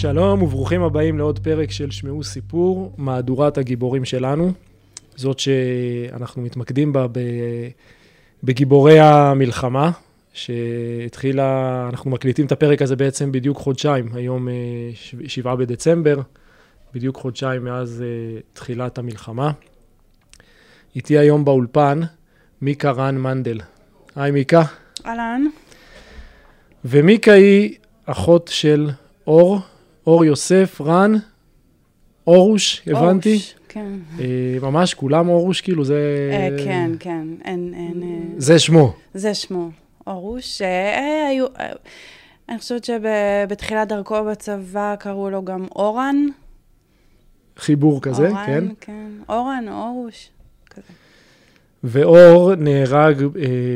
שלום וברוכים הבאים לעוד פרק של שמעו סיפור, מהדורת הגיבורים שלנו, זאת שאנחנו מתמקדים בה בגיבורי המלחמה, שהתחילה, אנחנו מקליטים את הפרק הזה בעצם בדיוק חודשיים, היום אה, שבעה בדצמבר, בדיוק חודשיים מאז אה, תחילת המלחמה. איתי היום באולפן מיקה רן מנדל. היי מיקה. אהלן. ומיקה היא אחות של אור, אור יוסף, רן, אורוש, הבנתי? אורוש, כן. אה, ממש כולם אורוש, כאילו זה... אה, כן, כן, אין, אין... אה, זה שמו. זה שמו, אורוש. אה, היו... אה, אני חושבת שבתחילת דרכו בצבא קראו לו גם אורן. חיבור כזה, אורן, כן? כן. אורן או אורוש, כזה. ואור נהרג אה,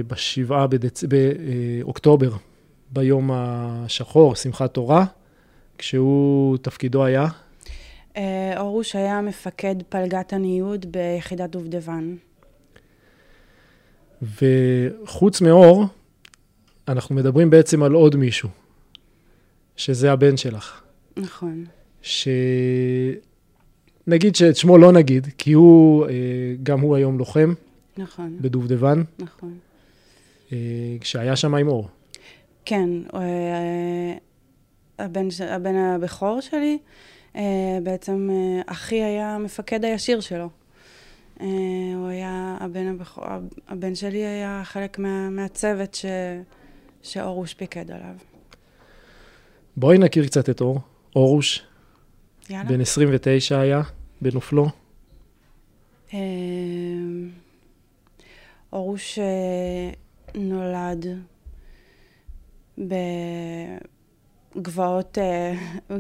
בשבעה בדצ... באוקטובר, ביום השחור, שמחת תורה, כשהוא, תפקידו היה? אה, אורוש היה מפקד פלגת הניוד ביחידת דובדבן. וחוץ מאור, אנחנו מדברים בעצם על עוד מישהו, שזה הבן שלך. נכון. שנגיד שאת שמו לא נגיד, כי הוא, אה, גם הוא היום לוחם נכון, בדובדבן, נכון. אה, כשהיה שם עם אור. כן, הבן, הבן הבכור שלי, אה, בעצם אה, אחי היה המפקד הישיר שלו. אה, הוא היה, הבן, הבכור, הבן שלי היה חלק מה, מהצוות ש, שאורוש פיקד עליו. בואי נכיר קצת את אור. אורוש, יאללה. בן 29 היה, בנופלו. אה, אורוש אה, נולד בגבעות אה,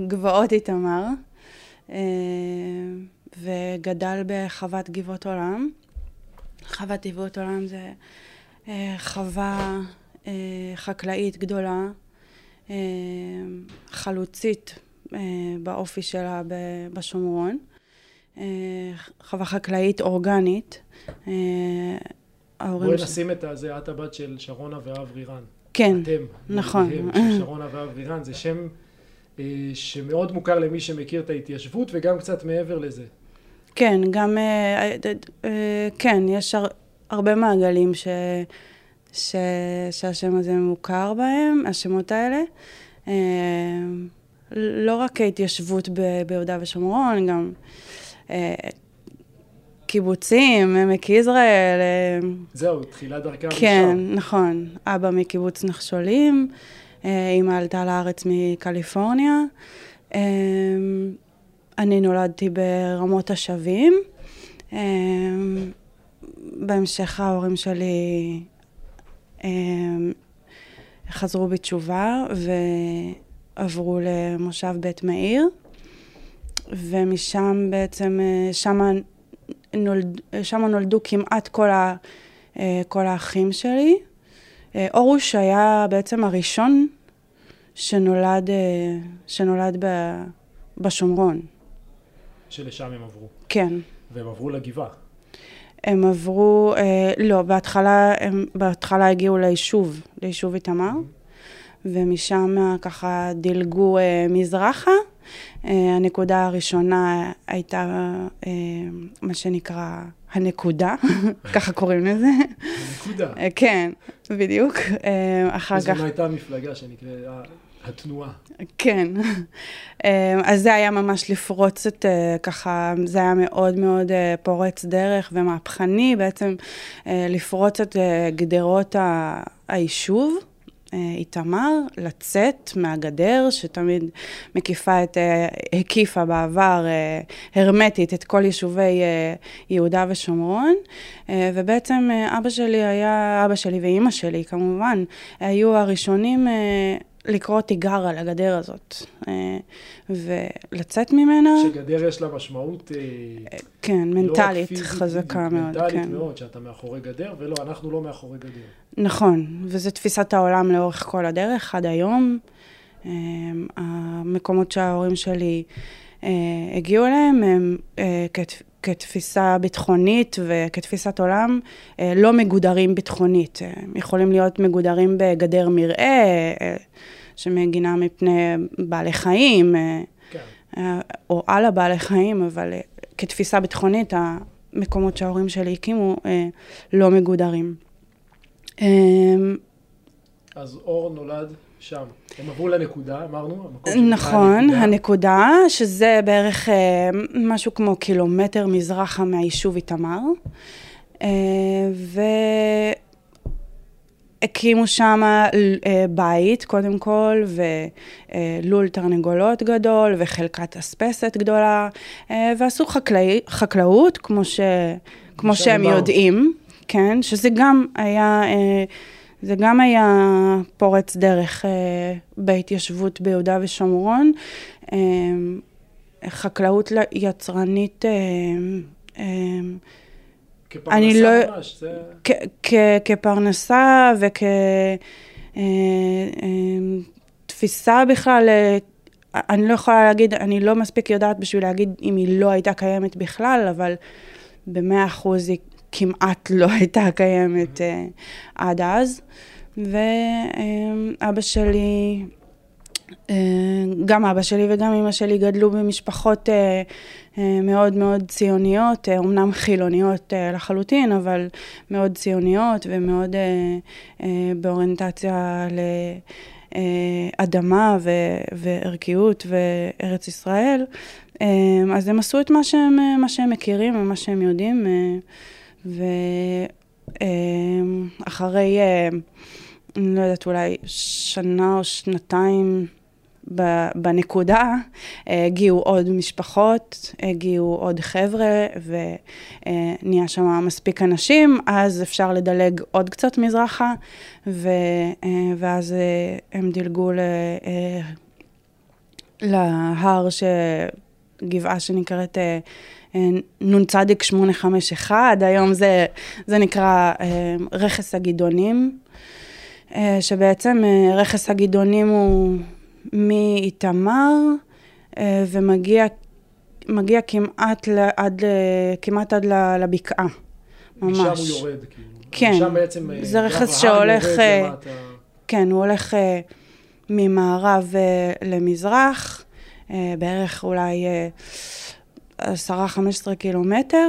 גבעות איתמר, אה, וגדל בחוות גבעות עולם. חוות גבעות עולם זה אה, חווה חקלאית גדולה, חלוצית באופי שלה בשומרון. חווה חקלאית אורגנית. ההורים בואי ש- נשים את הזה, את הבת של שרונה ואברי רן. כן, אתם. נכון. הם, של שרונה ואברי רן, זה שם אה, שמאוד מוכר למי שמכיר את ההתיישבות וגם קצת מעבר לזה. כן, גם, אה, אה, אה, כן, יש הר, הרבה מעגלים ש, ש, שהשם הזה מוכר בהם, השמות האלה. אה, לא רק ההתיישבות ביהודה ושומרון, גם אה, קיבוצים, עמק יזרעאל, אה, זהו, תחילת דרכם כן, משם. נכון. אבא מקיבוץ נחשולים, אה, אימא עלתה לארץ מקליפורניה. אה, אני נולדתי ברמות השבים. אה, בהמשך ההורים שלי אה, חזרו בתשובה ועברו למושב בית מאיר, ומשם בעצם, אה, שמה נולד, שם נולדו כמעט כל, ה, אה, כל האחים שלי. אה, אורוש היה בעצם הראשון שנולד, אה, שנולד ב, בשומרון. שלשם הם עברו. כן. והם עברו לגבעה. הם עברו, אה, לא, בהתחלה, הם בהתחלה הגיעו ליישוב, ליישוב איתמר, ומשם אה, ככה דילגו אה, מזרחה. אה, הנקודה הראשונה הייתה אה, מה שנקרא הנקודה, ככה קוראים לזה. נקודה. אה, כן, בדיוק. אחר כך... בזמנו הייתה מפלגה שנקראת התנועה. כן. אז זה היה ממש לפרוץ את, ככה, זה היה מאוד מאוד פורץ דרך ומהפכני, בעצם לפרוץ את גדרות היישוב. אה, איתמר, לצאת מהגדר, שתמיד מקיפה את, אה, הקיפה בעבר אה, הרמטית את כל יישובי יהודה ושומרון, ובעצם אבא שלי היה, אבא שלי ואימא שלי כמובן, היו הראשונים לקרוא תיגר על הגדר הזאת, אה, ולצאת ממנה, שגדר יש לה משמעות אה, כן, לא מנטלית פיזית, חזקה בדיוק, מאוד, מנטלית כן. מאוד, שאתה מאחורי גדר, ולא, אנחנו לא מאחורי גדר. נכון, וזו תפיסת העולם לאורך כל הדרך, עד היום. אה, המקומות שההורים שלי הגיעו אליהם הם כת- כתפיסה ביטחונית וכתפיסת עולם לא מגודרים ביטחונית. הם יכולים להיות מגודרים בגדר מרעה, שמגינה מפני בעלי חיים, אה, כן. אה, או על הבעלי חיים, אבל אה, כתפיסה ביטחונית, המקומות שההורים שלי הקימו לא מגודרים. אה, אז אור נולד שם. הם עברו לנקודה, אמרנו? המקום נכון, הנקודה. הנקודה, שזה בערך אה, משהו כמו קילומטר מזרחה מהיישוב איתמר. אה, והקימו שם אה, בית, קודם כל, ולול תרנגולות גדול, וחלקת אספסת גדולה, אה, ועשו חקלאי, חקלאות, כמו, ש, כמו שהם באו. יודעים, כן, שזה גם היה... אה, זה גם היה פורץ דרך אה, בהתיישבות ביהודה ושומרון. אה, חקלאות יצרנית, אה, אה, כפרנסה אני לא- ממש, זה... כ- כ- כפרנסה וכתפיסה בכלל, אה, אני לא יכולה להגיד, אני לא מספיק יודעת בשביל להגיד אם היא לא הייתה קיימת בכלל, אבל במאה אחוז היא כמעט לא הייתה קיימת אה, עד אז. ואבא שלי, אה, גם אבא שלי וגם אמא שלי גדלו במשפחות אה, אה, מאוד מאוד ציוניות, אה, אומנם חילוניות אה, לחלוטין, אבל מאוד ציוניות ומאוד אה, אה, באוריינטציה לאדמה ו- וערכיות וארץ ישראל. אה, אז הם עשו את מה שהם, אה, מה שהם מכירים ומה שהם יודעים, אה, ואחרי, אני לא יודעת, אולי שנה או שנתיים בנקודה, הגיעו עוד משפחות, הגיעו עוד חבר'ה, ונהיה שם מספיק אנשים, אז אפשר לדלג עוד קצת מזרחה, ו, ואז אה, הם דילגו ל, אה, להר, ש... גבעה שנקראת אה, נ"צ 851, היום זה, זה נקרא רכס הגדעונים, אה, שבעצם רכס הגדעונים הוא מאיתמר אה, ומגיע מגיע כמעט, ל, עד, ל- כמעט עד לבקעה, ממש. משם הוא יורד, כאילו. כן. בעצם... אה, זה רכס שהולך, אה, למטה. כן, הוא הולך ממערב למזרח, בערך אולי אה, 10-15 קילומטר,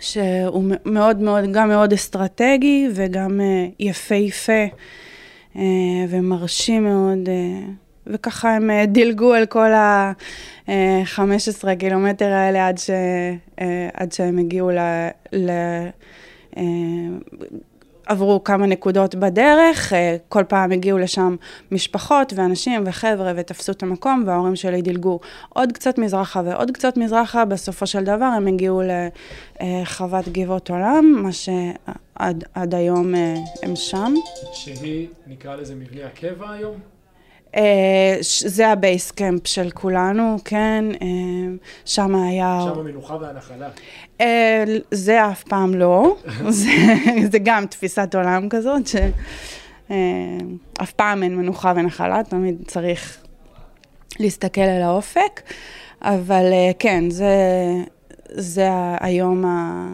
שהוא מאוד מאוד, גם מאוד אסטרטגי וגם יפהפה אה, ומרשים מאוד. אה, וככה הם אה, דילגו על כל ה-15 קילומטר האלה עד, ש, אה, עד שהם הגיעו ל... ל אה, עברו כמה נקודות בדרך, אה, כל פעם הגיעו לשם משפחות ואנשים וחבר'ה ותפסו את המקום, וההורים שלי דילגו עוד קצת מזרחה ועוד קצת מזרחה, בסופו של דבר הם הגיעו לחוות גבעות עולם, מה שעד עד היום אה, הם שם. שהיא, נקרא לזה מבנה הקבע היום? אה, זה ה base camp של כולנו, כן, אה, שם היה... שם המנוחה והנחלה. אה, זה אף פעם לא, זה, זה גם תפיסת עולם כזאת, שאף פעם אין מנוחה ונחלה, תמיד צריך להסתכל על האופק, אבל כן, זה, זה היום, ה...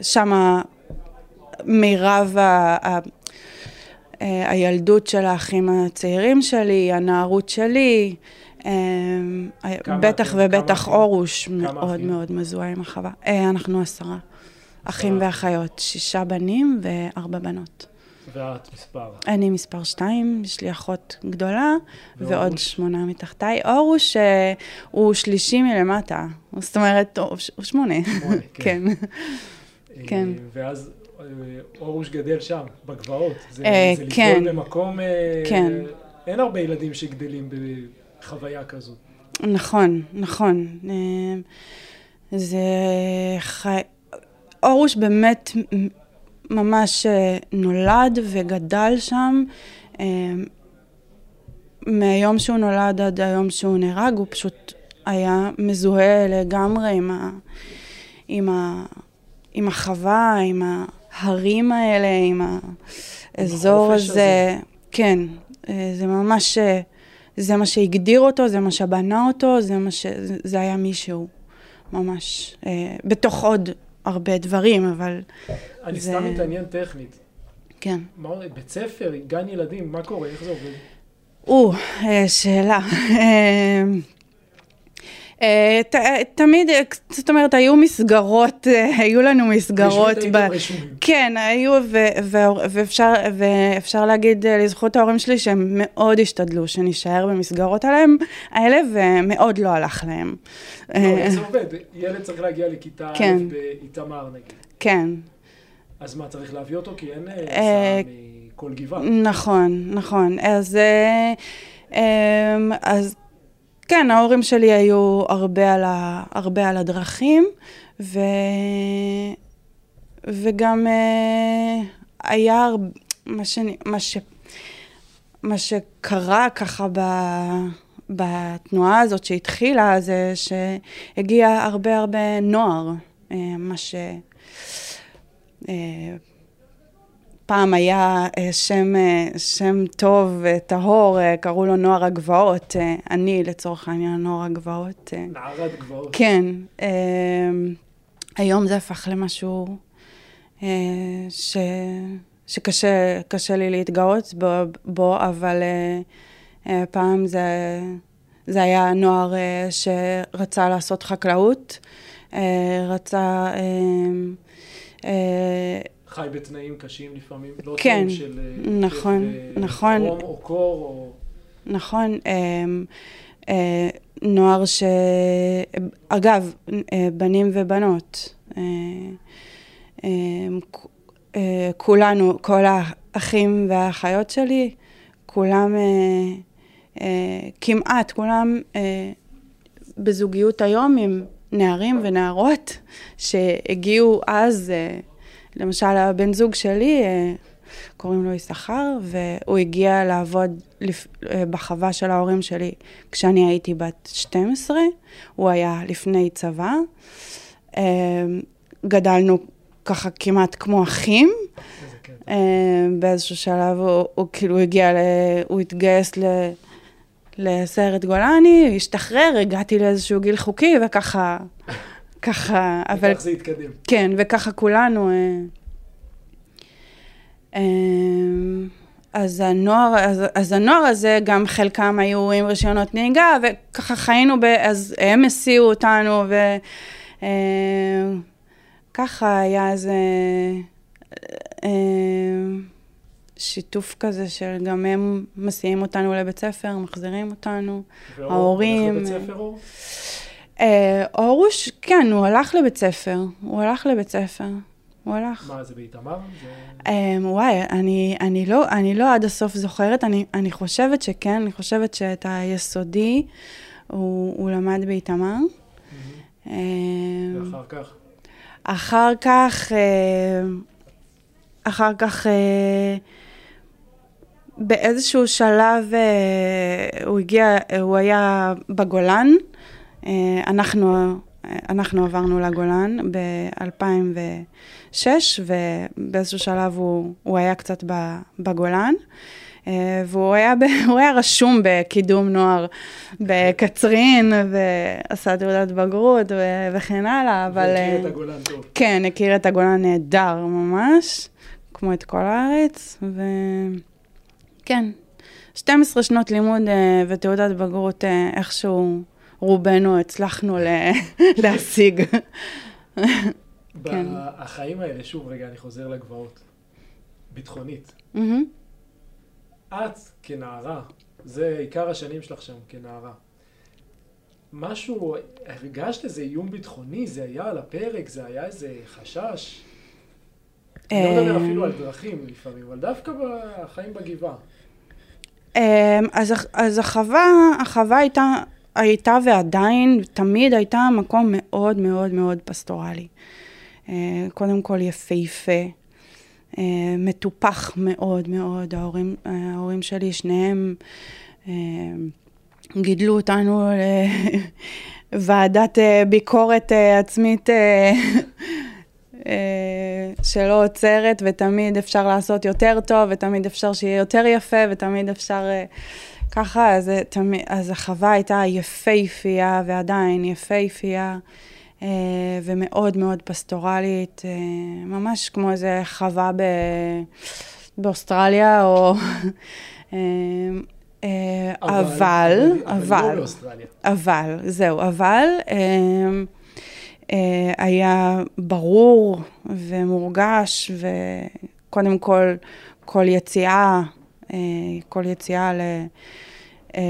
שם מירב הילדות של האחים הצעירים שלי, הנערות שלי, אה, בטח? ובטח כמה? אורוש כמה מאוד אחים? מאוד מזוהה עם החווה. אה, אנחנו עשרה. אחים. ואחיות, שישה בנים וארבע בנות. ואת מספר. אני מספר שתיים, יש לי אחות גדולה, ועוד ואורוש? שמונה מתחתיי. אורוש אה, הוא שלישי מלמטה, זאת אומרת, הוא שמונה. שמונה, כן. כן. אה, ואז אה, אורוש גדל שם, בגבעות. זה, אה, זה כן. לגדול במקום... אה, כן. אין הרבה ילדים שגדלים בחוויה כזאת. נכון, נכון. אה, זה חי... אורוש באמת ממש אה, נולד וגדל שם. אה, מהיום שהוא נולד עד היום שהוא נהרג, הוא פשוט היה מזוהה לגמרי עם, ה... עם, ה... עם החווה, עם ההרים האלה, עם האזור החופש הזה. כן, אה, זה ממש, אה, זה מה שהגדיר אותו, זה מה שבנה אותו, זה מה ש... זה- זה היה מישהו, ממש. אה, בתוך עוד הרבה דברים, אבל אני זה- סתם מתעניין טכנית. כן. מה, בית ספר, גן ילדים, מה קורה? איך זה עובד? או, שאלה. אה, ת, תמיד, זאת אומרת, היו מסגרות, אה, היו לנו מסגרות. ב... כן, היו, ו, ו, ואפשר, ואפשר להגיד אה, לזכות ההורים שלי שהם מאוד השתדלו שנישאר במסגרות עליהם, האלה, ומאוד לא הלך להם. לא, זה עובד? ילד צריך להגיע לכיתה כן. באיתמר נגיד. כן. אז מה, צריך להביא אותו? כי אין הסעה מכל גבעה. נכון, נכון. אז... אז כן, ההורים שלי היו הרבה על, ה, הרבה על הדרכים, ו, וגם uh, היה מה, ש, מה, ש, מה שקרה ככה ב... בתנועה הזאת שהתחילה, זה שהגיע הרבה הרבה נוער, אה, מה ש... פעם היה אה, שם, אה, שם טוב אה, קראו לו נוער הגבעות. אני, לצורך העניין, נוער הגבעות. נערת גבעות. כן. היום זה הפך למשהו ש, שקשה לי להתגאות בו, אבל פעם זה, זה היה נוער שרצה לעשות חקלאות, רצה... חי בתנאים קשים לפעמים, לא כן, תנאים של... נכון, כיף, נכון. חום או קור או... נכון. אה, אה, נוער ש... אגב, אה, בנים ובנות. אה, אה, אה, כולנו, כל האחים והאחיות שלי, כולם, אה, אה, כמעט כולם אה, בזוגיות היום עם נערים ונערות שהגיעו אז... למשל, הבן זוג שלי, אה, קוראים לו יששכר, והוא הגיע לעבוד לפ... אה, בחווה של ההורים שלי כשאני הייתי בת 12, הוא היה לפני צבא. אה, גדלנו ככה כמעט כמו אחים. באיזשהו שלב הוא, הוא כאילו הגיע, ל... הוא התגייס ל... לסיירת גולני, השתחרר, הגעתי לאיזשהו גיל חוקי, וככה ככה, אבל... וכך זה התקדם. כן, וככה כולנו... אה, אה, אז הנוער, אז, אז הנוער הזה, גם חלקם היו עם רישיונות נהיגה, וככה חיינו, ב, אז הם הסיעו אותנו, וככה אה, היה איזה שיתוף כזה של גם הם מסיעים אותנו לבית ספר, מחזירים אותנו, ההורים. הולך לבית ספר אור? אה, אורוש, כן, הוא הלך לבית ספר. הוא הלך לבית ספר. הוא הלך. מה, זה באיתמר? אה, וואי, אני, אני, לא, אני לא עד הסוף זוכרת, אני, אני חושבת שכן, אני חושבת שאת היסודי הוא, הוא למד באיתמר. אה, ואחר כך? אחר כך, אחר כך, באיזשהו שלב הוא הגיע, הוא היה בגולן. אה, אנחנו, אנחנו עברנו לגולן ב-2006, ובאיזשהו שלב הוא, הוא היה קצת בגולן. אה, והוא היה, ב, היה רשום בקידום נוער בקצרין, ועשה תעודת בגרות ו, וכן הלאה, אבל... והכיר את הגולן טוב. כן, הכיר את הגולן נהדר ממש, כמו את כל הארץ, וכן, 12 שנות לימוד אה, ותעודת בגרות איכשהו רובנו הצלחנו להשיג. כן. החיים האלה, שוב רגע, אני חוזר לגבעות. ביטחונית. את כנערה, זה עיקר השנים שלך שם כנערה. משהו, הרגשת איזה איום ביטחוני? זה היה על הפרק? זה היה איזה חשש? אני לא מדבר אפילו על דרכים לפעמים, אבל דווקא בחיים בגבעה. אז החווה, החווה הייתה הייתה ועדיין, תמיד הייתה מקום מאוד מאוד מאוד פסטורלי. אה, קודם כל יפהפה, אה, מטופח מאוד מאוד, ההורים, ההורים שלי, שניהם אה, גידלו אותנו לוועדת ביקורת עצמית שלא עוצרת, ותמיד אפשר לעשות יותר טוב, ותמיד אפשר שיהיה יותר יפה, ותמיד אפשר... ככה, אז, אז החווה הייתה יפייפייה, ועדיין יפייפייה, אה, ומאוד מאוד פסטורלית, אה, ממש כמו איזה חווה ב, באוסטרליה, או... אה, אבל, לא אבל. אבל, זהו, אבל היה ברור ומורגש, וקודם כל, כל יציאה, אה, כל יציאה ל... אה,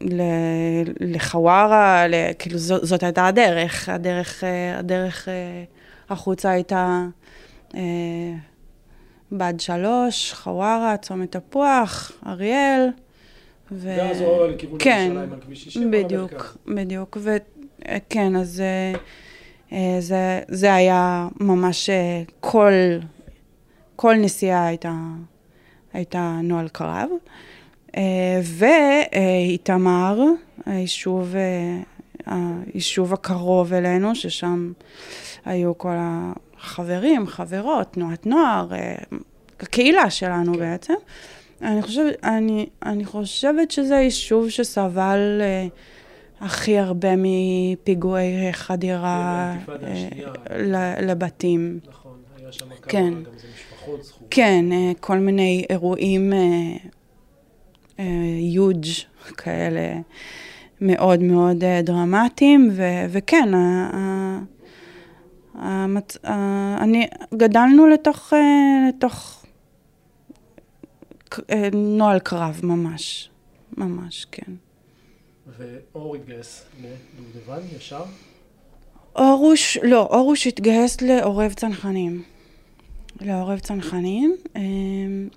ל- לחווארה, כאילו זאת, הייתה הדרך, הדרך, אה, הדרך אה, החוצה הייתה אה, בד שלוש, חווארה, צומת תפוח, אריאל. ו... ואז או לכיוון כן, ירושלים על כביש 60 או למרכז. בדיוק, בדיוק, וכן, אז אה, אה, זה, זה היה ממש אה, כל, כל נסיעה הייתה, הייתה נוהל קרב. אה, ואיתמר, היישוב, אה, היישוב הקרוב אלינו, ששם היו כל החברים, חברות, תנועת נוער, אה, הקהילה שלנו כן. בעצם. אני חושבת, אני, אני חושבת שזה יישוב שסבל אה, הכי הרבה מפיגועי חדירה אה, השנייה. לבתים. נכון, היה שם כמה, כן. גם זה משפחות זכורות. כן, אה, כל מיני אירועים יוג' כאלה מאוד מאוד אה, דרמטיים, ו- וכן, ה- ה- המצ... ה- אני, גדלנו לתוך, אה, לתוך אה, נוהל קרב ממש, ממש, כן. ואור התגייס לדובדבן ישר. אורוש, לא, אורוש התגייס לעורב צנחנים. לעורב צנחנים. אמ,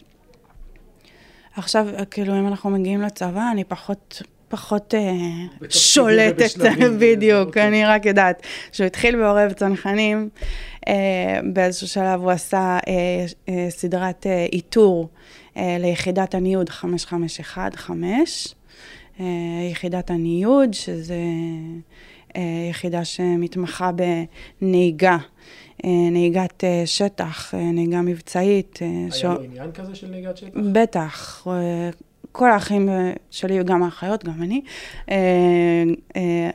עכשיו, כאילו, אם אנחנו מגיעים לצבא, אני פחות, פחות אה, שולטת, בדיוק, אוקיי. אני רק יודעת שהוא התחיל בעורב צנחנים, אה, באיזשהו שלב הוא עשה אה, סדרת איתור ליחידת הניוד 5515, אה, יחידת הניוד, שזה יחידה שמתמחה בנהיגה, אה, נהיגת אה, שטח, אה, נהיגה מבצעית. אה, היה שו- לו עניין כזה של נהיגת שטח? בטח, אה, כל האחים אה, שלי וגם האחיות, גם אני, אה, אה,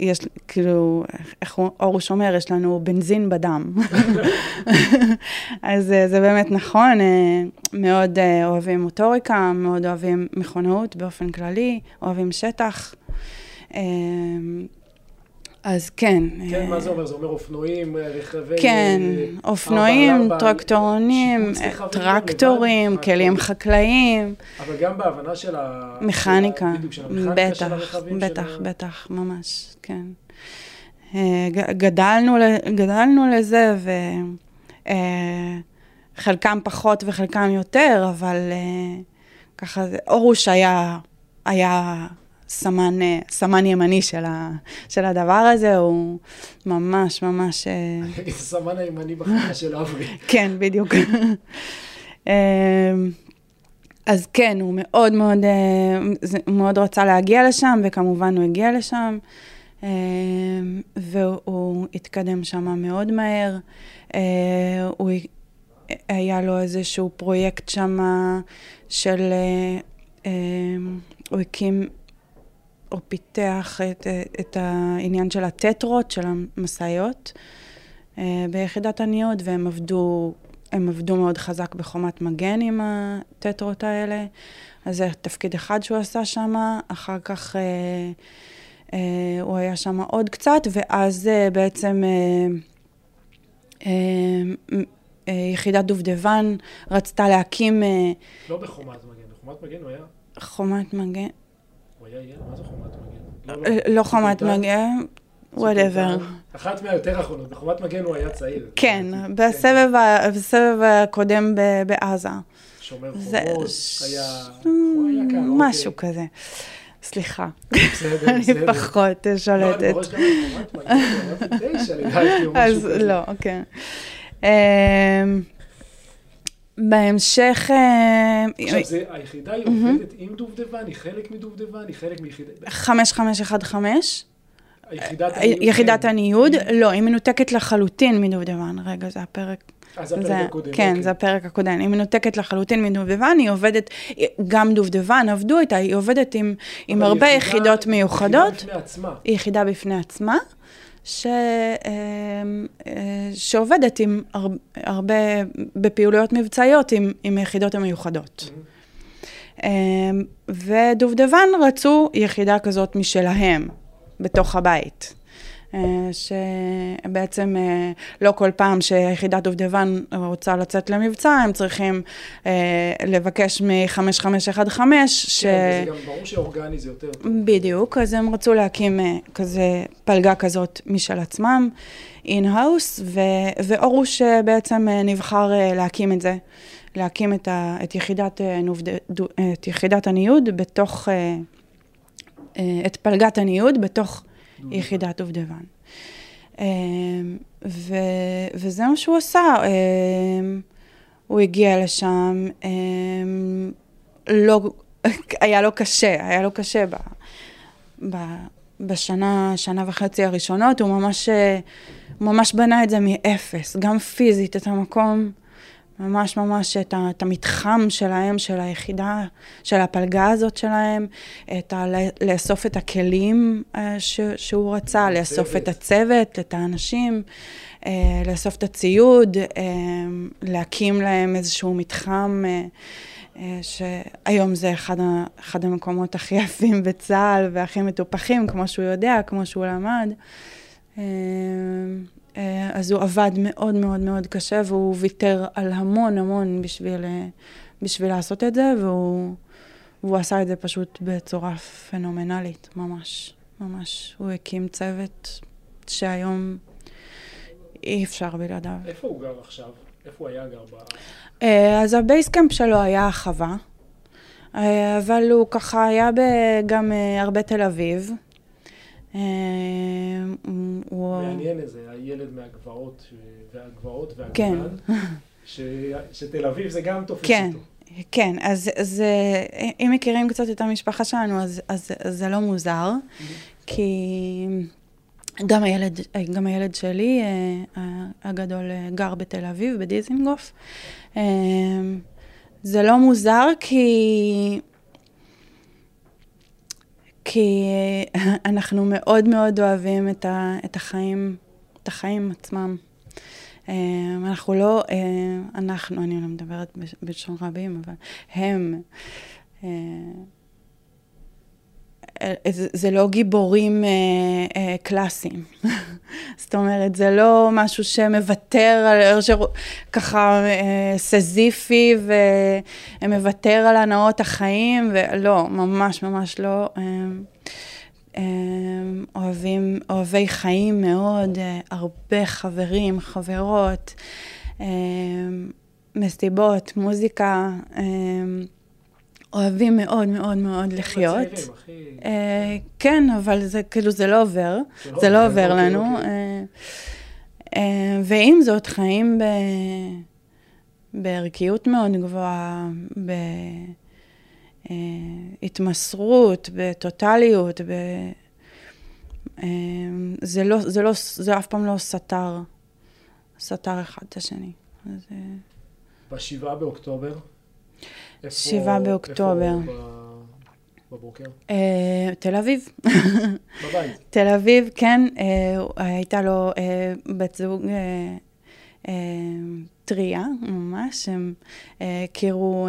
יש, כאילו, איך אורוש אומר, יש לנו בנזין בדם. אז אה, זה באמת נכון, אה, מאוד אה, אוהבים מוטוריקה, מאוד אוהבים מכונאות באופן כללי, אוהבים שטח. אה, אז כן. כן, אה, מה זה אומר? זה אומר אופנועים, רכבי... כן, אה, אופנועים, טרקטורונים, טרקטורים, לבד, כלים חקלאיים, אבל גם בהבנה של ה... מכניקה, של ה- בדיוק, של המכניקה של בטח, הרכבים. בטח, בטח, ממש, כן. אה, גדלנו, גדלנו לזה, וחלקם פחות וחלקם יותר, אבל אה, ככה, אורוש היה, היה סמן, אה, סמן ימני של, ה, של הדבר הזה, הוא ממש ממש... אה, הסמן הימני בחנה של אברי. כן, בדיוק. אמ, אז כן, הוא מאוד מאוד, אה, הוא מאוד רצה להגיע לשם, וכמובן הוא הגיע לשם, אמ, והוא התקדם שם מאוד מהר. הוא, היה לו איזשהו פרויקט שם של, אמ, הוא הקים, הוא פיתח את, את העניין של הטטרות, של המשאיות. אה, ביחידת הניוד, והם עבדו, הם עבדו מאוד חזק בחומת מגן עם הטטרות האלה. אז זה תפקיד אחד שהוא עשה שם, אחר כך אה, אה, הוא היה שם עוד קצת, ואז אה, בעצם אה, אה, אה, יחידת דובדבן רצתה להקים לא בחומת מגן, בחומת מגן הוא היה... חומת מגן, היה ילד? מה זה חומת מגן? אה, לא חומת צוק איתן? מגן, וואטאבר. אחת מהיותר אחרונות, בחומת מגן הוא היה צעיר. כן, לדעתי. בסבב, הקודם בעזה. שומר חומות, היה... משהו. כזה. סליחה, בסדר, אני בסדר. פחות לא, אני שולטת. בראש גם חומת מגן, אז. לא, כן. בהמשך, אמ, עכשיו, זה- היחידה היא עובדת עם דובדבן, היא חלק מדובדבן, היא חלק מיחידת... 5515, היחידת הניוד, יחידת כן. הניוד, לא, היא מנותקת לחלוטין מדובדבן. רגע, זה הפרק אה, זה הפרק הקודם. כן, אוקיי. זה הפרק הקודם. היא מנותקת לחלוטין מדובדבן, היא עובדת, גם דובדבן עבדו איתה, היא עובדת עם, הרבה יחידות מיוחדות. יחידה בפני עצמה. היא יחידה בפני עצמה, ש, אה, אה, שעובדת עם הר, הרבה, בפעילויות מבצעיות עם, עם היחידות המיוחדות. ודובדבן רצו יחידה כזאת משלהם, בתוך הבית. אה, שבעצם אה, לא כל פעם שיחידת דובדבן רוצה לצאת למבצע, הם צריכים אה, לבקש מ-5515, ש... כן, זה גם ברור שאורגני זה יותר טוב. בדיוק, אז הם רצו להקים כזה פלגה כזאת משל עצמם, in-house, ואורוש בעצם נבחר להקים את זה. להקים את, ה, את, יחידת, נובד, את יחידת הניוד בתוך, את פלגת הניוד בתוך יחידת דובדבן. אמ, ו, וזה מה שהוא עשה. אמ, הוא הגיע לשם, אמ, לא, היה לו קשה, היה לו קשה ב, ב, בשנה, שנה וחצי הראשונות, הוא ממש, ממש בנה את זה מאפס, גם פיזית, את המקום. ממש ממש את, ה, את המתחם שלהם, של היחידה, של הפלגה הזאת שלהם, את ה, לאסוף את הכלים אה, ש, שהוא רצה, לאסוף את הצוות, את האנשים, אה, לאסוף את הציוד, אה, להקים להם איזשהו מתחם. שהיום זה אחד, ה, אחד המקומות הכי יפים בצה"ל והכי מטופחים, כמו שהוא יודע, כמו שהוא למד. אה, אז הוא עבד מאוד מאוד מאוד קשה, והוא ויתר על המון המון בשביל, אה, בשביל לעשות את זה, והוא, והוא עשה את זה פשוט בצורה פנומנלית, ממש, ממש. הוא הקים צוות שהיום אי אפשר בלעדיו. איפה הוא גר עכשיו? איפה הוא היה גר ב... אה, אז ה base camp שלו היה החווה, אבל הוא ככה היה גם הרבה תל אביב. אה, מעניין איזה, הילד מהגבעות והגבעות והגבעת, כן. שתל אביב זה גם תופס כן. איתו. כן, אז, אז אם מכירים קצת את המשפחה שלנו, אז, אז, אז זה לא מוזר, mm-hmm. כי גם הילד, גם הילד שלי אה, הגדול אה, גר בתל אביב, בדיזינגוף. זה לא מוזר כי כי אנחנו מאוד מאוד אוהבים את, ה, את החיים, את החיים עצמם. אה, אנחנו לא, אה, אנחנו, אני לא מדברת בלשון רבים, אבל הם, אה, זה, זה לא גיבורים קלאסיים. זאת אומרת, זה לא משהו שמוותר על, ככה סזיפי ומוותר על הנאות החיים, ולא, ממש ממש לא. אוהבים, אוהבי חיים מאוד, הרבה חברים, חברות, מסיבות, מוזיקה. אוהבים מאוד מאוד מאוד לחיות. אה, כן, אבל זה כאילו, זה לא עובר, זה לא עובר לנו. אה, אה, ועם זאת, חיים בערכיות מאוד גבוהה, בהתמסרות, בטוטליות, ב... זה לא, זה לא, זה אף פעם לא סתר, סתר אחד את השני. בשבעה באוקטובר שבעה באוקטובר. איפה בבוקר? אה, תל אביב. בבית. תל אביב, כן. אה, הייתה לו אה, בת זוג טריה, ממש. הם הכירו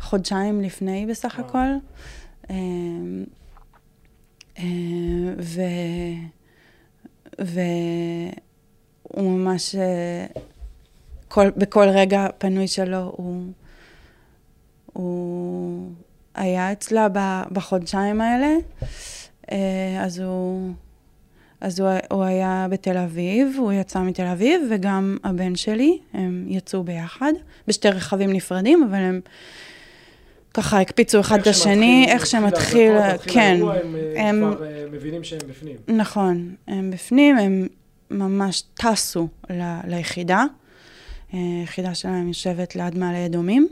חודשיים לפני בסך הכל. ו... והוא ממש, כל, בכל רגע פנוי שלו הוא הוא היה אצלה בחודשיים האלה, אה, אז הוא... אז הוא, הוא היה בתל אביב, הוא יצא מתל אביב, וגם הבן שלי, הם יצאו ביחד, בשתי רכבים נפרדים, אבל הם ככה הקפיצו אחד את השני, איך שמתחיל, כן. הם, אה, הם כבר אה, מבינים שהם בפנים. נכון, הם בפנים, הם ממש טסו ל, ליחידה. היחידה שלהם יושבת ליד מעלה אדומים.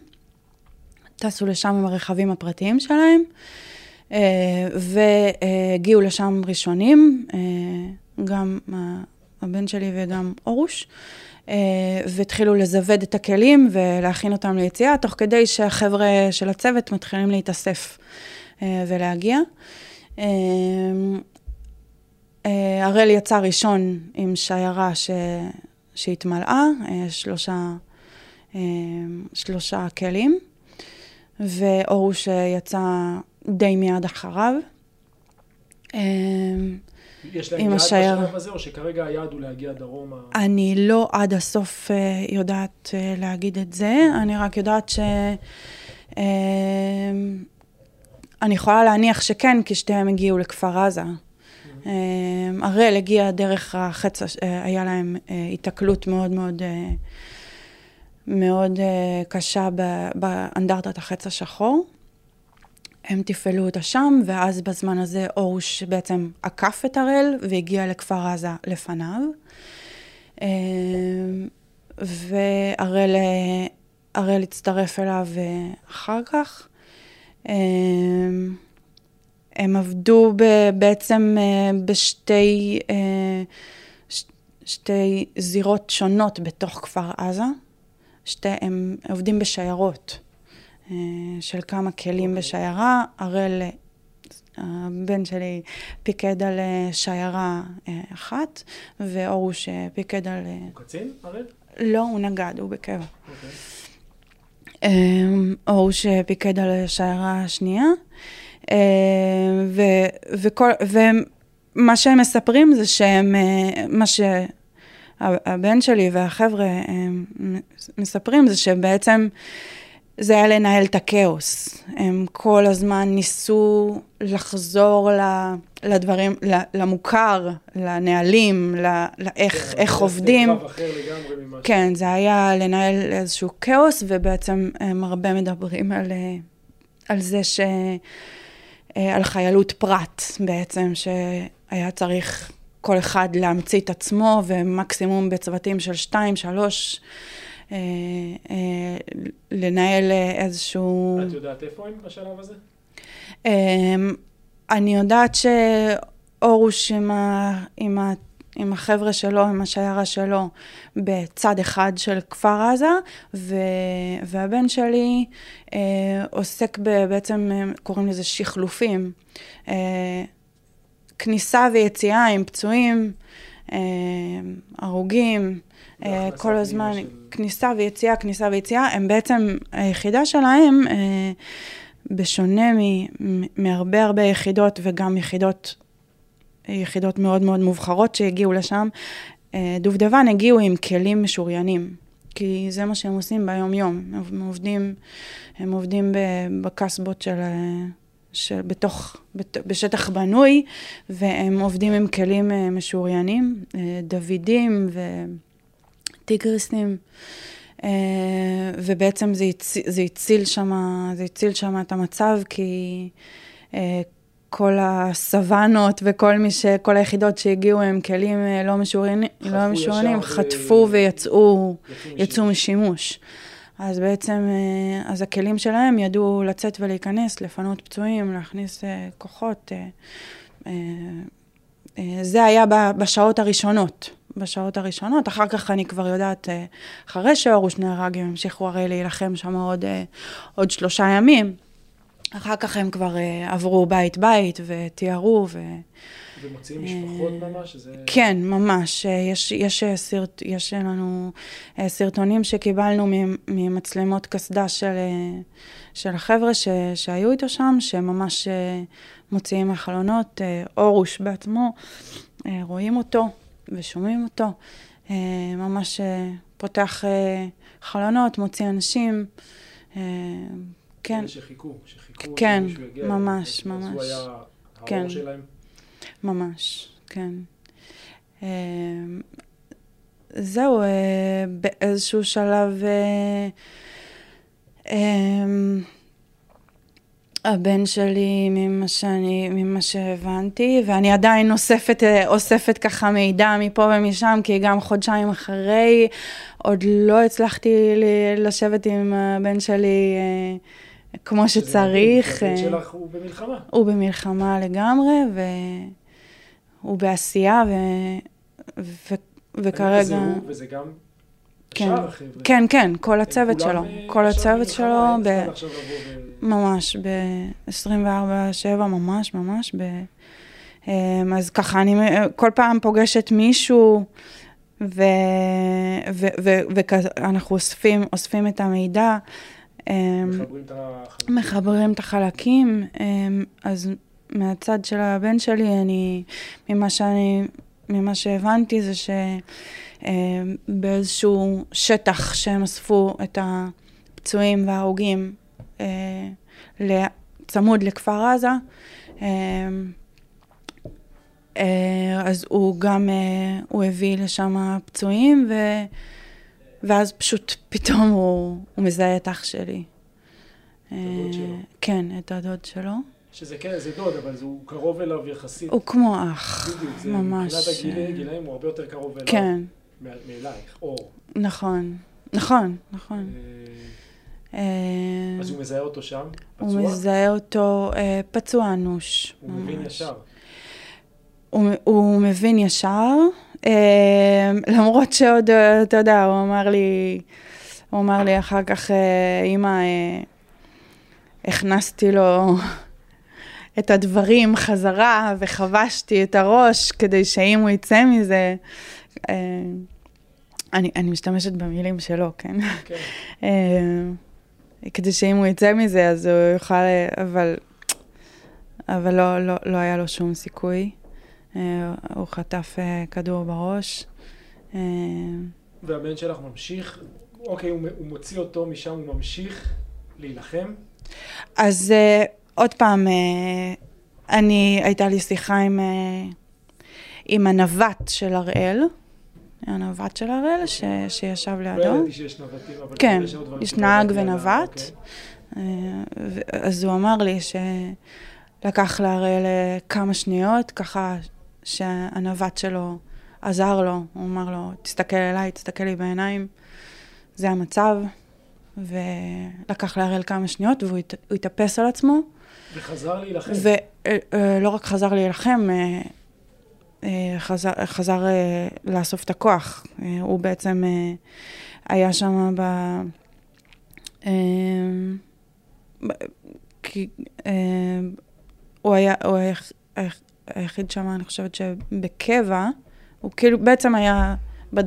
טסו לשם עם הרכבים הפרטיים שלהם, אה, והגיעו לשם ראשונים, אה, גם הבן שלי וגם אורוש, אה, והתחילו לזווד את הכלים ולהכין אותם ליציאה, תוך כדי שהחבר'ה של הצוות מתחילים להתאסף ולהגיע. הראל יצא ראשון עם שיירה ש... שהתמלאה, שלושה, שלושה כלים. ואורוש יצא די מיד אחריו. יש להם יעד בשלב הזה, או שכרגע היעד הוא להגיע דרומה? אני לא עד הסוף uh, יודעת uh, להגיד את זה, אני רק יודעת ש... Uh, אני יכולה להניח שכן, כי שתיהם הגיעו לכפר עזה. Mm-hmm. Uh, הראל הגיע דרך החץ, uh, היה להם היתקלות uh, מאוד מאוד, מאוד uh, קשה באנדרטת החץ השחור. הם תפעלו אותה שם, ואז בזמן הזה אורוש בעצם עקף את הראל והגיע לכפר עזה לפניו. אה, והראל הצטרף אליו אחר כך. אה, הם עבדו בעצם אה, בשתי שתי זירות שונות בתוך כפר עזה. שתי, הם עובדים בשיירות. אה, של כמה כלים בשיירה. הראל, הבן שלי, פיקד על אה, שיירה אה, אחת, ואורוש פיקד על... הוא קצין, הראל? לא, הוא נגד, הוא בקבע. אוקיי. אורוש פיקד על שיירה שנייה, ומה שהם מספרים זה שהם, מה שהבן שלי והחבר'ה מספרים זה שבעצם זה היה לנהל את הכאוס. הם כל הזמן ניסו לחזור לדברים, למוכר, לנהלים, לאיך כן, עובדים. כן, זה היה לנהל איזשהו כאוס, ובעצם הם הרבה מדברים על, על זה ש... על חיילות פרט בעצם, שהיה צריך כל אחד להמציא את עצמו, ומקסימום בצוותים של שתיים, שלוש. אה, אה, לנהל איזשהו... את יודעת איפה הם בשלב הזה? אמ, אני יודעת שאורוש עם, ה, עם, ה, עם החבר'ה שלו, עם השיירה שלו, בצד אחד של כפר עזה, ו, והבן שלי אה, עוסק ב, בעצם, קוראים לזה שחלופים. אה, כניסה ויציאה עם פצועים, אה, הרוגים. אה, כל הזמן, של... כניסה ויציאה, כניסה ויציאה, הם בעצם, היחידה שלהם, אה, בשונה מהרבה הרבה יחידות וגם יחידות, יחידות מאוד מאוד מובחרות שהגיעו לשם, אה, דובדבן הגיעו עם כלים משוריינים. כי זה מה שהם עושים ביום-יום. הם עובדים, הם עובדים בקסבות של, של בתוך, בת, בשטח בנוי, והם עובדים עם כלים משוריינים, דוידים ו... טיגריסים, אה, ובעצם זה, הצ... זה הציל שם, זה הציל שם את המצב, כי אה, כל הסוואנות וכל מי ש... כל היחידות שהגיעו עם כלים אה, לא משוריינים, לא משוריינים, חטפו. ויצאו, יצאו משימוש. אז בעצם, אז הכלים שלהם ידעו לצאת ולהיכנס, לפנות פצועים, להכניס כוחות. זה היה בשעות הראשונות. בשעות הראשונות, אחר כך אני כבר יודעת, אה, אחרי שאורוש נהרג, הם המשיכו הרי להילחם שם עוד, אה, עוד שלושה ימים. אחר כך הם כבר אה, עברו בית-בית ותיארו ו... ומוציאים משפחות ממש? זה... כן, ממש. יש, יש, סרט, יש לנו סרטונים שקיבלנו ממצלמות קסדה של, של החבר'ה ש, שהיו איתו שם, שממש מוציאים מהחלונות. אורוש בעצמו, רואים אותו, ושומעים אותו. אה, ממש אה, פותח אה, חלונות, מוציא אנשים. כן. שחיכו, שחיכו כן, ממש, ממש. אז הוא היה כן. האור שלהם? ממש, כן. זהו, באיזשהו שלב... הבן שלי, ממה שאני, ממה שהבנתי, ואני עדיין אוספת, אוספת ככה מידע מפה ומשם, כי גם חודשיים אחרי, עוד לא הצלחתי לשבת עם הבן שלי אה, כמו שצריך. הבן שלך הוא במלחמה. הוא במלחמה לגמרי, והוא בעשייה, ו... ו... וכרגע... וזה הוא, וזה גם כן, כן, כן, כל הצוות שלו, אה, כל הצוות שלו, ב... ממש, ב-24-7, ממש, ממש, ב... אמ, אז ככה, אני כל פעם פוגשת מישהו, ואנחנו אוספים, אוספים את המידע. אמ, מחברים את החלקים. מחברים את החלקים, אמ, אז מהצד של הבן שלי, אני, ממה שאני, ממה שהבנתי זה שבאיזשהו שטח שהם אספו את הפצועים וההרוגים אה, צמוד לכפר עזה, אה, אז הוא גם, אה, הוא הביא לשם פצועים, ו... ואז פשוט פתאום הוא, הוא מזהה את אח שלי. את הדוד שלו. כן, את הדוד שלו. שזה כן, זה דוד, אבל זה- הוא קרוב אליו יחסית. הוא כמו אח, בדיוק, זה ממש. מבחינת הגילי- גילאים הוא הרבה יותר קרוב אליו. כן, מאלייך, אור. נכון, נכון, נכון. אה, אה, אז הוא מזהה אותו שם, הוא פצוע? מזהה אותו אה, פצוע אנוש. הוא מבין ממש. ישר. הוא, הוא מבין ישר, אה, למרות שעוד, אה, אתה יודע, הוא אמר לי, הוא אמר לי אחר כך, אמא, אה, הכנסתי לו את הדברים חזרה וחבשתי את הראש כדי שאם הוא יצא מזה, אה, אני, אני משתמשת במילים שלו, כן? כן. אה, כדי שאם הוא יצא מזה, אז הוא יוכל, אבל, אבל לא, לא, לא היה לו שום סיכוי. אה, הוא חטף אה, כדור בראש. אה, והבן שלך ממשיך, אוקיי, הוא הוא מוציא אותו משם, הוא ממשיך להילחם. אז אה, עוד פעם, אה, אני, הייתה לי שיחה עם, אה, עם הנווט של הראל, הנווט של הראל, ש, שישב לא לידו. ידעתי שיש נווטים, אבל כן, יש נהג ונווט. אוקיי. אה, אז הוא אמר לי שלקח להראל כמה שניות, ככה שהנווט שלו עזר לו, הוא אמר לו, תסתכל אליי, תסתכל לי בעיניים, זה המצב, ולקח להראל כמה שניות והוא הת- הוא התאפס על עצמו, וחזר להילחם. ולא רק חזר להילחם, אה, אה, חזר, חזר אה, לאסוף את הכוח. אה, הוא בעצם אה, היה שם ב... אה, אה, הוא היה, הוא היה היח- היחיד שם, אני חושבת שבקבע, הוא כאילו בעצם היה בד...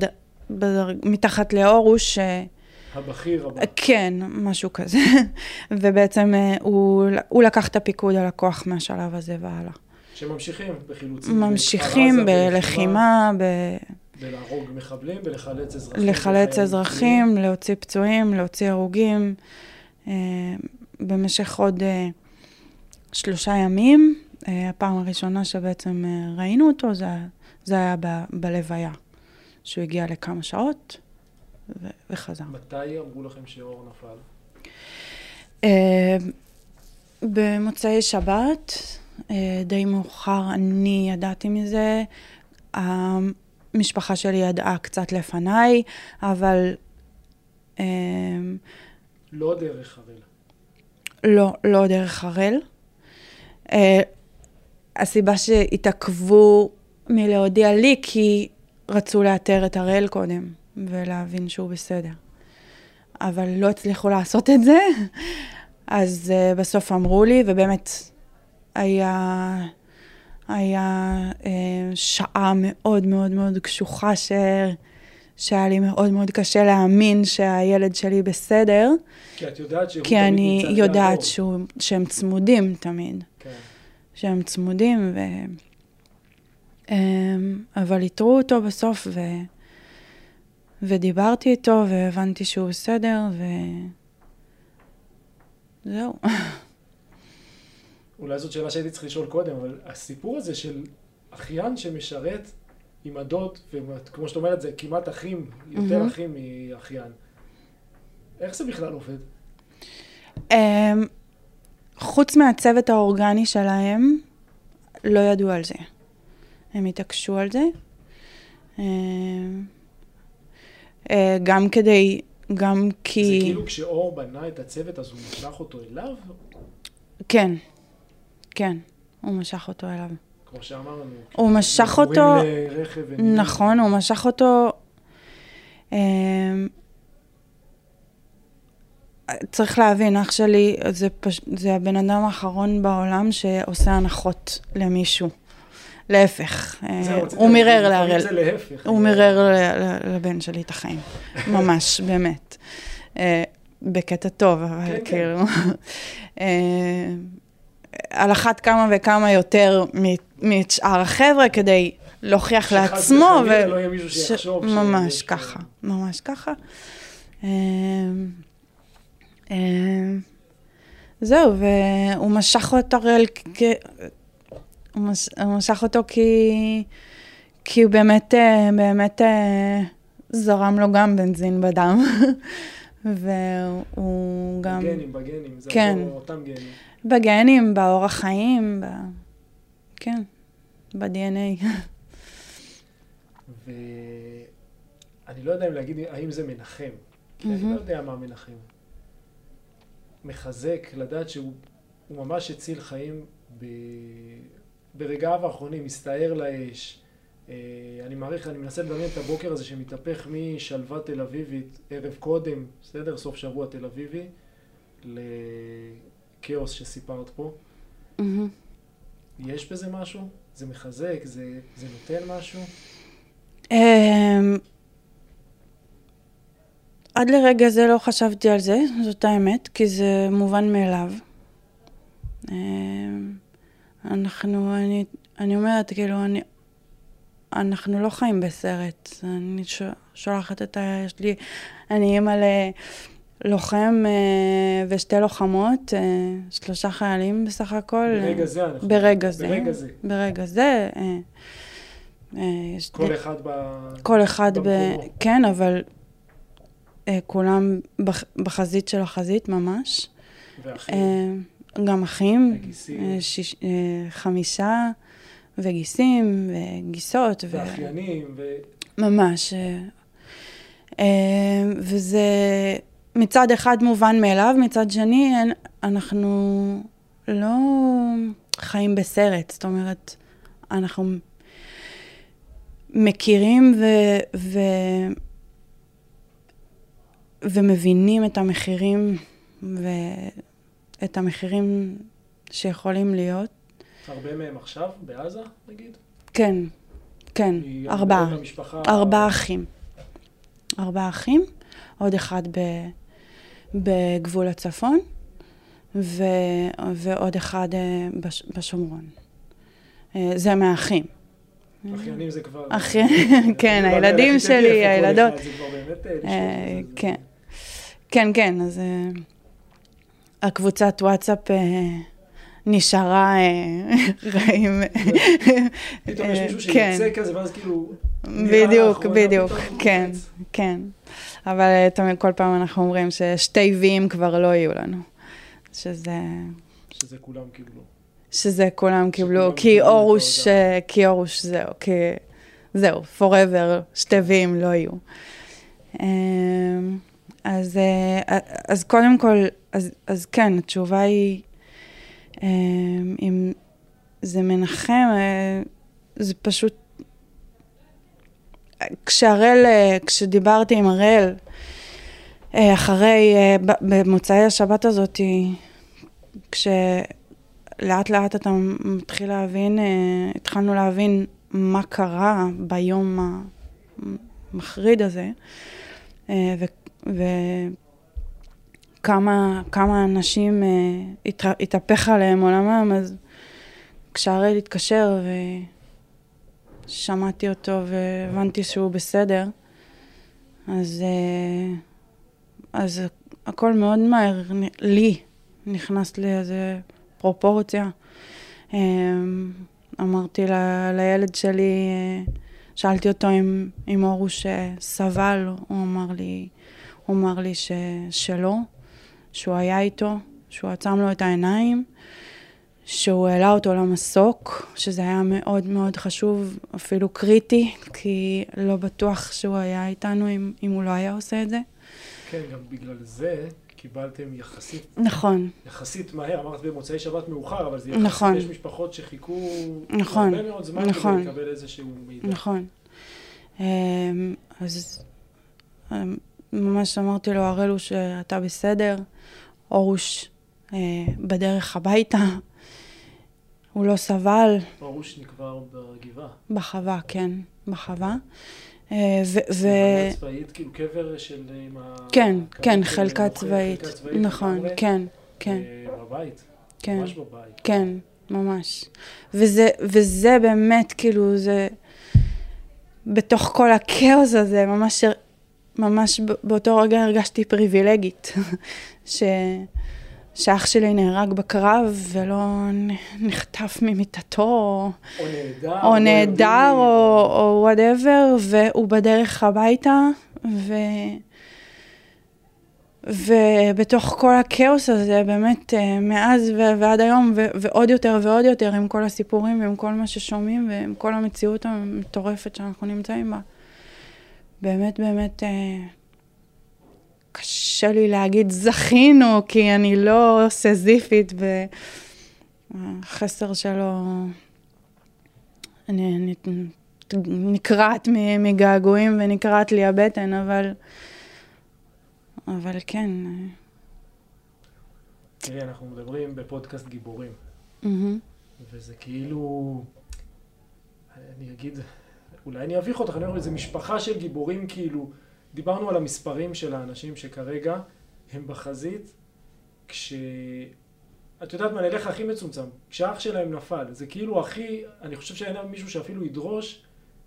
בדר... מתחת לאורוש, אה, הבכיר הבא. כן, משהו כזה. ובעצם אה, הוא, הוא לקח את הפיקוד על הכוח מהשלב הזה והלאה. שממשיכים בחילוצים. ממשיכים בלחימה, ב... בלהרוג מחבלים, בלחלץ אזרחים. לחלץ אזרחים, להוציא פצועים, להוציא הרוגים. אה, במשך עוד אה, שלושה ימים, אה, הפעם הראשונה שבעצם ראינו אותו, זה, זה היה ב, בלוויה. שהוא הגיע לכמה שעות ו- וחזר. מתי אמרו לכם שאור נפל? אה, במוצאי שבת, אה, די מאוחר, אני ידעתי מזה. המשפחה שלי ידעה קצת לפניי, אבל אה, לא דרך הראל. לא, לא דרך הראל. הסיבה שהתעכבו מלהודיע לי, כי רצו לאתר את הראל קודם, ולהבין שהוא בסדר. אבל לא הצליחו לעשות את זה, אז uh, בסוף אמרו לי, ובאמת היה, היה uh, שעה מאוד מאוד מאוד קשוחה, ש... שהיה לי מאוד מאוד קשה להאמין שהילד שלי בסדר, כי את יודעת שהוא כי אני יודעת. שהוא, שהם צמודים תמיד. כן. שהם צמודים, ו... אמ, אבל איתרו אותו בסוף, ו... ודיברתי איתו, והבנתי שהוא בסדר, וזהו. אולי זאת שאלה שהייתי צריך לשאול קודם, אבל הסיפור הזה של אחיין שמשרת עם הדוד, וכמו שאת אומרת, זה כמעט אחים, יותר מהמם. אחים מאחיין. איך זה בכלל עובד? אמ, חוץ מהצוות האורגני שלהם, לא ידעו על זה. הם התעקשו על זה. אה, גם כדי, גם כי... זה כאילו כשאור בנה את הצוות, אז הוא משך אותו אליו? כן, כן, הוא משך אותו אליו. כמו שאמרנו. הוא משך אותו- לרכב נכון, הוא משך אותו... אמ, צריך להבין, אח שלי זה, פש... זה הבן אדם האחרון בעולם שעושה הנחות למישהו. להפך, אה, רציתי הוא מירר להראל. להפך. הוא מירר לבן שלי את החיים, ממש, באמת. אה, בקטע טוב, אבל כן, כן. כאילו... אה, על אחת כמה וכמה יותר מ- משאר החבר'ה כדי להוכיח שחס לעצמו. וחלילה ו- לא יהיה מישהו שיחשוב ממש ככה, ממש ככה. זהו, והוא משך אותו הראל. הוא מש- הוא משך אותו כי... כי הוא באמת, אה, באמת אה, זרם לו גם בנזין בדם. והוא גם... בגנים, בגנים, זה כן. אותו- אותם גנים. בגנים, באורח חיים, ב... כן, ב-DNA. ואני לא יודע אם להגיד האם זה מנחם, כי אני מהמם. לא יודע מה מנחם. מחזק, לדעת שהוא הוא ממש הציל חיים ב... ברגעיו האחרונים, מסתער לאש. אה, אני מעריך, אני מנסה לדמיין את הבוקר הזה שמתהפך משלווה תל אביבית, ערב קודם, בסדר? סוף שבוע תל אביבי, לכאוס שסיפרת פה. מהמם. יש בזה משהו? זה מחזק? זה, זה נותן משהו? אמ, עד לרגע זה לא חשבתי על זה, זאת האמת, כי זה מובן מאליו. אנחנו, אני, אני אומרת, כאילו, אני, אנחנו לא חיים בסרט. אני ש- שולחת את ה... יש לי... אני אימא ללוחם אה, ושתי לוחמות, אה, שלושה חיילים בסך הכל. ברגע זה אנחנו... ברגע זה. ברגע זה. ברגע זה. אה, אה, כל אחד ב... כל אחד ב... כן, אבל אה, כולם בח... בחזית של החזית ממש. ואחים, אה, גם אחים, אה, שיש... אה, חמישה, וגיסים, וגיסות, ו... ואחיינים, ו... ממש. אה, וזה מצד אחד מובן מאליו, מצד שני, אנחנו לא חיים בסרט, זאת אומרת, אנחנו מכירים ו... ו... ומבינים את המחירים ואת המחירים שיכולים להיות. הרבה מהם עכשיו, בעזה, נגיד? כן, כן, ארבעה. במשפחה- ארבעה אחים. ארבעה אחים, עוד אחד ב, בגבול הצפון, ו, ועוד אחד אה, בש, בשומרון. אה, זה מהאחים. אחיינים זה כבר... אחי- אה, כן, לא הילדים תדעי שלי, הילדות. זה כבר באמת... אה, את כן. כן, כן, אז הקבוצת וואטסאפ אה, נשארה אה, רעים. פתאום יש מישהו כן. שיוצא כזה, ואז כאילו... בדיוק, בדיוק, כן. כן. אבל אה, תמיד, כל פעם אנחנו אומרים ששתי ויים כבר לא יהיו לנו. שזה, שזה כולם קיבלו. שזה כולם קיבלו, כי אורוש. אה, כי אורוש זהו, כי זהו, forever, שתי ויים לא יהיו. אז, אה, אז קודם כל, אז, אז כן, התשובה היא, אמ, אם זה מנחם, אה, זה פשוט... כשהראל, אה, כשדיברתי עם הראל, אה, אחרי, אה, במוצאי השבת הזאת, כשלאט לאט אתה מתחיל להבין, אה, התחלנו להבין מה קרה ביום המחריד הזה, אה, ו- וכמה כמה אנשים אה, הת- התהפך עליהם עולמם, אז כשהראל התקשר ושמעתי אותו והבנתי שהוא בסדר, אז, אה, אז הכל מאוד מהר לי נכנס לאיזה פרופורציה. אה, אמרתי ל- לילד שלי, אה, שאלתי אותו אם, אם אורוש סבל, הוא אמר לי, הוא אמר לי ש, שלא, שהוא היה איתו, שהוא עצם לו את העיניים, שהוא העלה אותו למסוק, שזה היה מאוד מאוד חשוב, אפילו קריטי, כי לא בטוח שהוא היה איתנו אם, אם הוא לא היה עושה את זה. כן, גם בגלל זה קיבלתם יחסית, נכון, יחסית מהר, אמרת במוצאי שבת מאוחר, אבל זה יחסית, נכון. יש משפחות שחיכו נכון, הרבה מאוד זמן נכון. כדי לקבל איזשהו מידע. נכון. אמ, אז אמ, ממש אמרתי לו, הראל שאתה בסדר, אורוש אה, בדרך הביתה, הוא לא סבל, פרוש נקבר בגבעה. בחווה, כן, בחווה. אה, ו... צבאית, כאילו קבר של... כן, כן, חלקה צבאית. נכון, כן, כן. בבית. כן. ממש בבית. כן, ממש. וזה, וזה באמת, כאילו, זה... בתוך כל הכאוס הזה, ממש, ממש באותו רגע הרגשתי פריבילגית. ש... שאח שלי נהרג בקרב ולא נחטף ממיטתו, או נעדר, או נעדר, או whatever, והוא בדרך הביתה, ו... ובתוך כל הכאוס הזה, באמת, אה, מאז ו- ועד היום, ו- ועוד יותר ועוד יותר, עם כל הסיפורים ועם כל מה ששומעים, ועם כל המציאות המטורפת שאנחנו נמצאים בה. באמת, באמת, אה, קשה לי להגיד זכינו, כי אני לא סזיפית, והחסר שלו, אני, אני נקרעת מגעגועים ונקרעת לי הבטן, אבל... אבל כן. תראי, אנחנו מדברים בפודקאסט גיבורים. Mm-hmm. וזה כאילו, אני אגיד, אולי אני אביך אותך, אני אומר, זה משפחה של גיבורים כאילו, דיברנו על המספרים של האנשים שכרגע הם בחזית, כש... את יודעת מה, נלך הכי מצומצם, כשאח שלהם נפל, זה כאילו הכי, אני חושב שאין מישהו שאפילו ידרוש,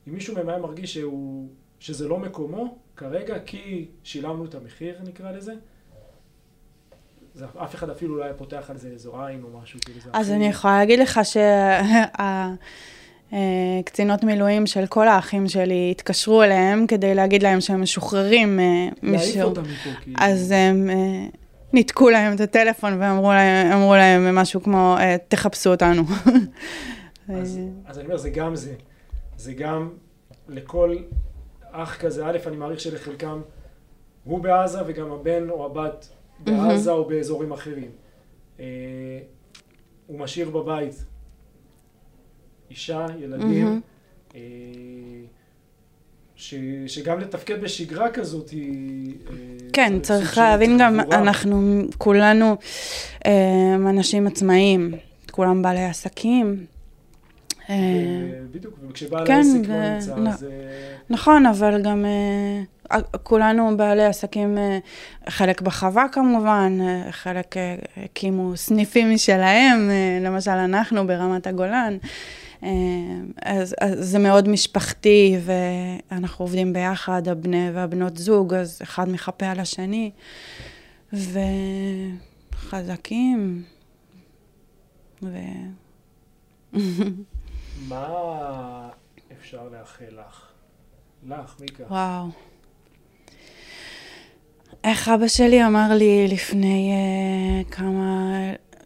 אם מישהו מהם היה מרגיש שהוא, שזה לא מקומו, כרגע, כי שילמנו את המחיר, נקרא לזה. זה, אף אחד אפילו לא היה פותח על זה איזו עין או משהו, כאילו אז. אני יכולה להגיד לך שהקצינות מילואים של כל האחים שלי התקשרו אליהם כדי להגיד להם שהם משוחררים אה, להעיף אותם מפה, כאילו. אז הם אה, ניתקו להם את הטלפון ואמרו להם, להם משהו כמו, אה, תחפשו אותנו. אז, אז אני אומר, זה גם זה. זה גם לכל אח כזה, א', אני מעריך שלחלקם הוא בעזה וגם הבן או הבת בעזה או באזורים אחרים. אה, הוא משאיר בבית אישה, ילדים, אה, ש, שגם לתפקד בשגרה כזאת היא... אה, כן, צריך להבין גם, אנחנו כולנו אנשים עצמאיים, כולם בעלי עסקים. בדיוק, וכשבעל כן, העסק לא נמצא, זה... נכון, אבל גם כולנו בעלי עסקים, חלק בחווה כמובן, חלק הקימו סניפים משלהם, למשל אנחנו ברמת הגולן. אז, אז זה מאוד משפחתי, ואנחנו עובדים ביחד, הבני והבנות זוג, אז אחד מחפה על השני, וחזקים, ו... מה אפשר לאחל לך? לך, מיקה. וואו. איך אבא שלי אמר לי לפני uh, כמה,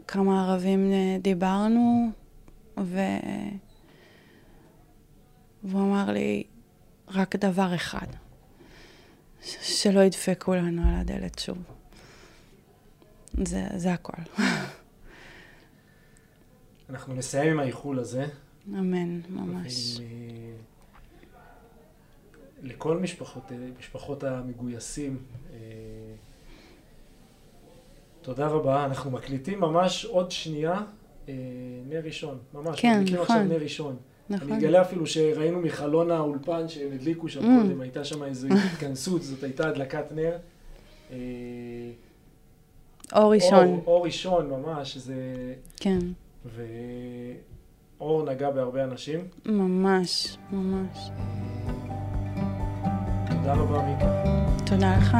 כמה ערבים uh, דיברנו, ו... והוא אמר לי רק דבר אחד, שלא ידפקו לנו על הדלת שוב. זה, זה הכל. אנחנו נסיים עם האיחול הזה. אמן, ממש. ועם, לכל משפחות, משפחות המגויסים, אה, תודה רבה. אנחנו מקליטים ממש עוד שנייה, אה, נר ראשון, ממש. כן, נכון. עכשיו נר ראשון. נכון. אני אגלה אפילו שראינו מחלון האולפן שהם הדליקו שם mm. קודם, הייתה שם איזו התכנסות, זאת הייתה הדלקת נר. אה, אור ראשון. אור, אור ראשון, ממש, זה... כן. ואור נגע בהרבה אנשים. ממש, ממש. תודה רבה, מיקה. תודה לך.